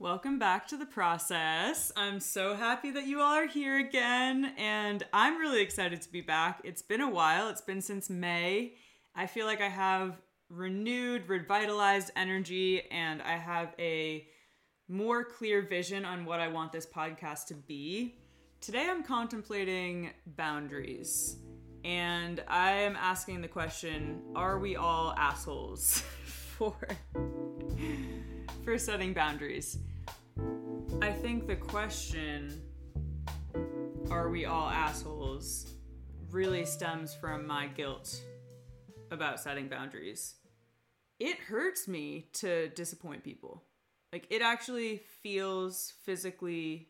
Welcome back to the process. I'm so happy that you all are here again, and I'm really excited to be back. It's been a while, it's been since May. I feel like I have renewed, revitalized energy, and I have a more clear vision on what I want this podcast to be. Today, I'm contemplating boundaries, and I am asking the question Are we all assholes for, for setting boundaries? I think the question, are we all assholes, really stems from my guilt about setting boundaries. It hurts me to disappoint people. Like, it actually feels physically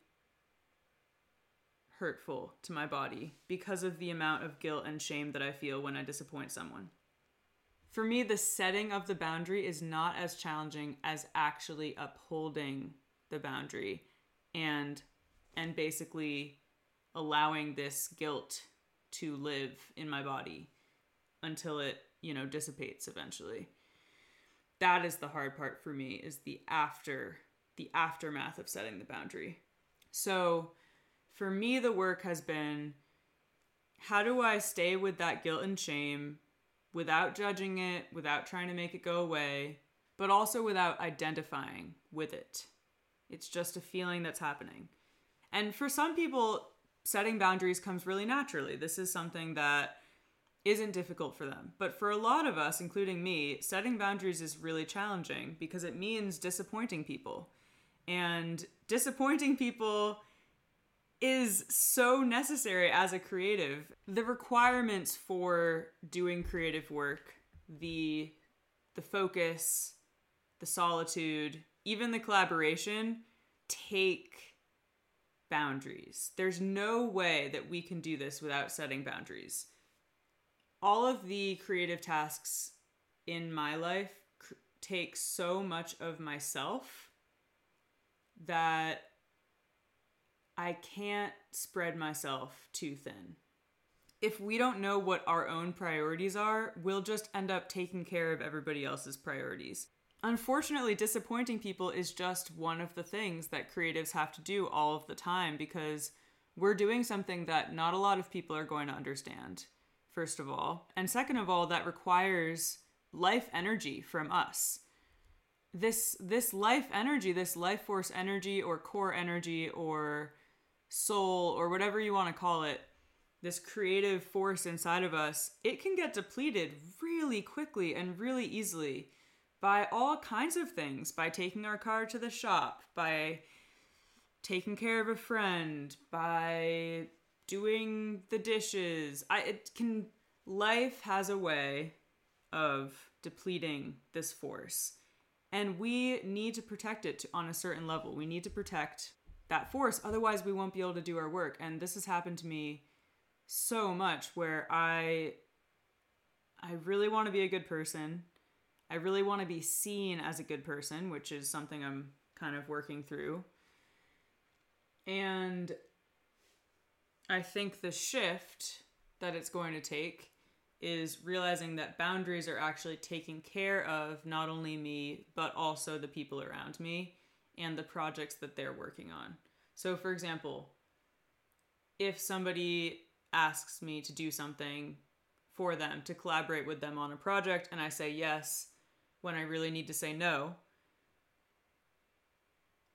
hurtful to my body because of the amount of guilt and shame that I feel when I disappoint someone. For me, the setting of the boundary is not as challenging as actually upholding the boundary and and basically allowing this guilt to live in my body until it, you know, dissipates eventually. That is the hard part for me is the after the aftermath of setting the boundary. So, for me the work has been how do I stay with that guilt and shame without judging it, without trying to make it go away, but also without identifying with it? It's just a feeling that's happening. And for some people, setting boundaries comes really naturally. This is something that isn't difficult for them. But for a lot of us, including me, setting boundaries is really challenging because it means disappointing people. And disappointing people is so necessary as a creative. The requirements for doing creative work, the the focus, the solitude, even the collaboration take boundaries. There's no way that we can do this without setting boundaries. All of the creative tasks in my life cr- take so much of myself that I can't spread myself too thin. If we don't know what our own priorities are, we'll just end up taking care of everybody else's priorities. Unfortunately, disappointing people is just one of the things that creatives have to do all of the time because we're doing something that not a lot of people are going to understand, first of all. And second of all, that requires life energy from us. This this life energy, this life force energy or core energy or soul or whatever you want to call it, this creative force inside of us, it can get depleted really quickly and really easily by all kinds of things by taking our car to the shop, by taking care of a friend, by doing the dishes. I it can life has a way of depleting this force. And we need to protect it on a certain level. We need to protect that force otherwise we won't be able to do our work. And this has happened to me so much where I I really want to be a good person I really want to be seen as a good person, which is something I'm kind of working through. And I think the shift that it's going to take is realizing that boundaries are actually taking care of not only me, but also the people around me and the projects that they're working on. So, for example, if somebody asks me to do something for them, to collaborate with them on a project, and I say yes, when I really need to say no,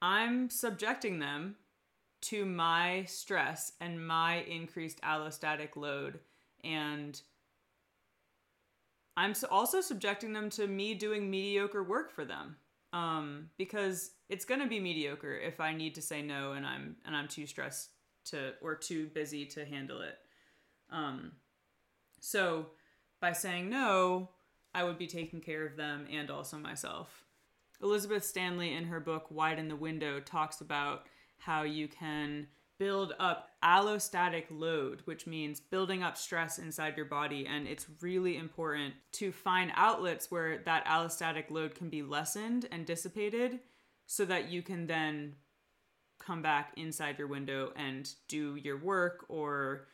I'm subjecting them to my stress and my increased allostatic load. And I'm also subjecting them to me doing mediocre work for them. Um, because it's gonna be mediocre if I need to say no and I'm and I'm too stressed to or too busy to handle it. Um, so by saying no, I would be taking care of them and also myself. Elizabeth Stanley, in her book Widen the Window, talks about how you can build up allostatic load, which means building up stress inside your body. And it's really important to find outlets where that allostatic load can be lessened and dissipated so that you can then come back inside your window and do your work or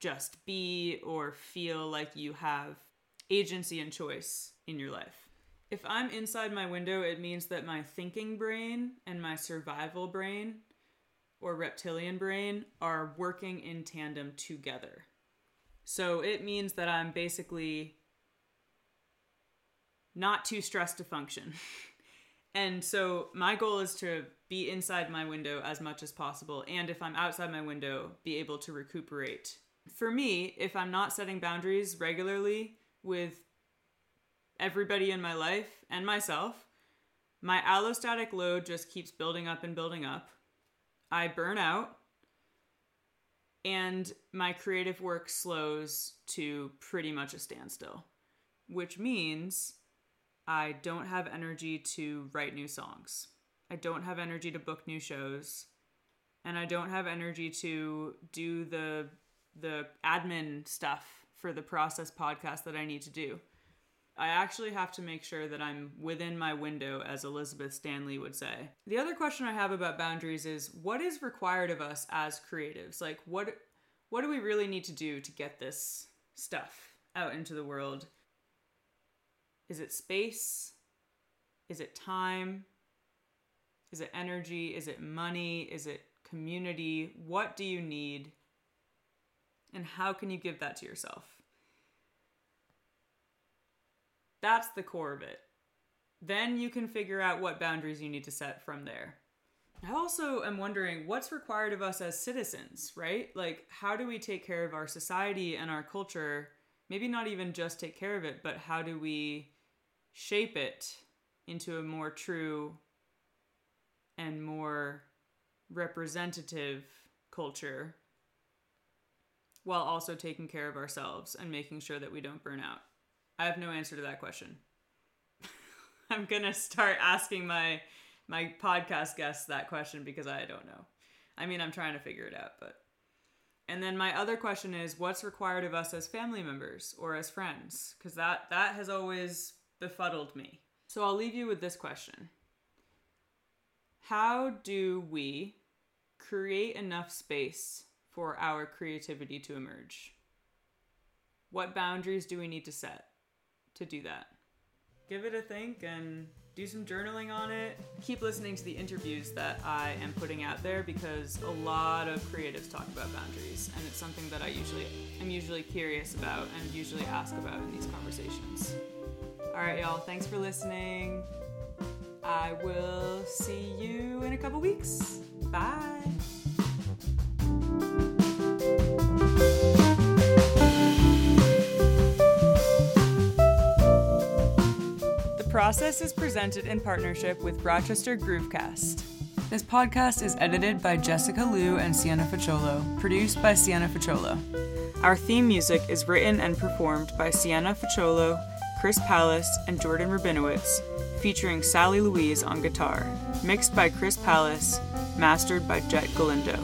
just be or feel like you have agency and choice in your life. If I'm inside my window, it means that my thinking brain and my survival brain or reptilian brain are working in tandem together. So it means that I'm basically not too stressed to function. and so my goal is to be inside my window as much as possible. And if I'm outside my window, be able to recuperate. For me, if I'm not setting boundaries regularly with everybody in my life and myself, my allostatic load just keeps building up and building up. I burn out and my creative work slows to pretty much a standstill, which means I don't have energy to write new songs. I don't have energy to book new shows. And I don't have energy to do the the admin stuff for the process podcast that I need to do. I actually have to make sure that I'm within my window, as Elizabeth Stanley would say. The other question I have about boundaries is what is required of us as creatives? Like, what what do we really need to do to get this stuff out into the world? Is it space? Is it time? Is it energy? Is it money? Is it community? What do you need? And how can you give that to yourself? That's the core of it. Then you can figure out what boundaries you need to set from there. I also am wondering what's required of us as citizens, right? Like, how do we take care of our society and our culture? Maybe not even just take care of it, but how do we shape it into a more true and more representative culture while also taking care of ourselves and making sure that we don't burn out? I have no answer to that question. I'm to start asking my my podcast guests that question because I don't know. I mean, I'm trying to figure it out, but and then my other question is what's required of us as family members or as friends because that that has always befuddled me. So I'll leave you with this question. How do we create enough space for our creativity to emerge? What boundaries do we need to set? To do that. Give it a think and do some journaling on it. Keep listening to the interviews that I am putting out there because a lot of creatives talk about boundaries and it's something that I usually am usually curious about and usually ask about in these conversations. All right, y'all, thanks for listening. I will see you in a couple weeks. Bye. Process is presented in partnership with Rochester Groovecast. This podcast is edited by Jessica Luo and Siena Facciolo, produced by Siena Facciolo. Our theme music is written and performed by Siena Facciolo, Chris Palace, and Jordan Rabinowitz, featuring Sally Louise on guitar, mixed by Chris Palace, mastered by Jett Galindo.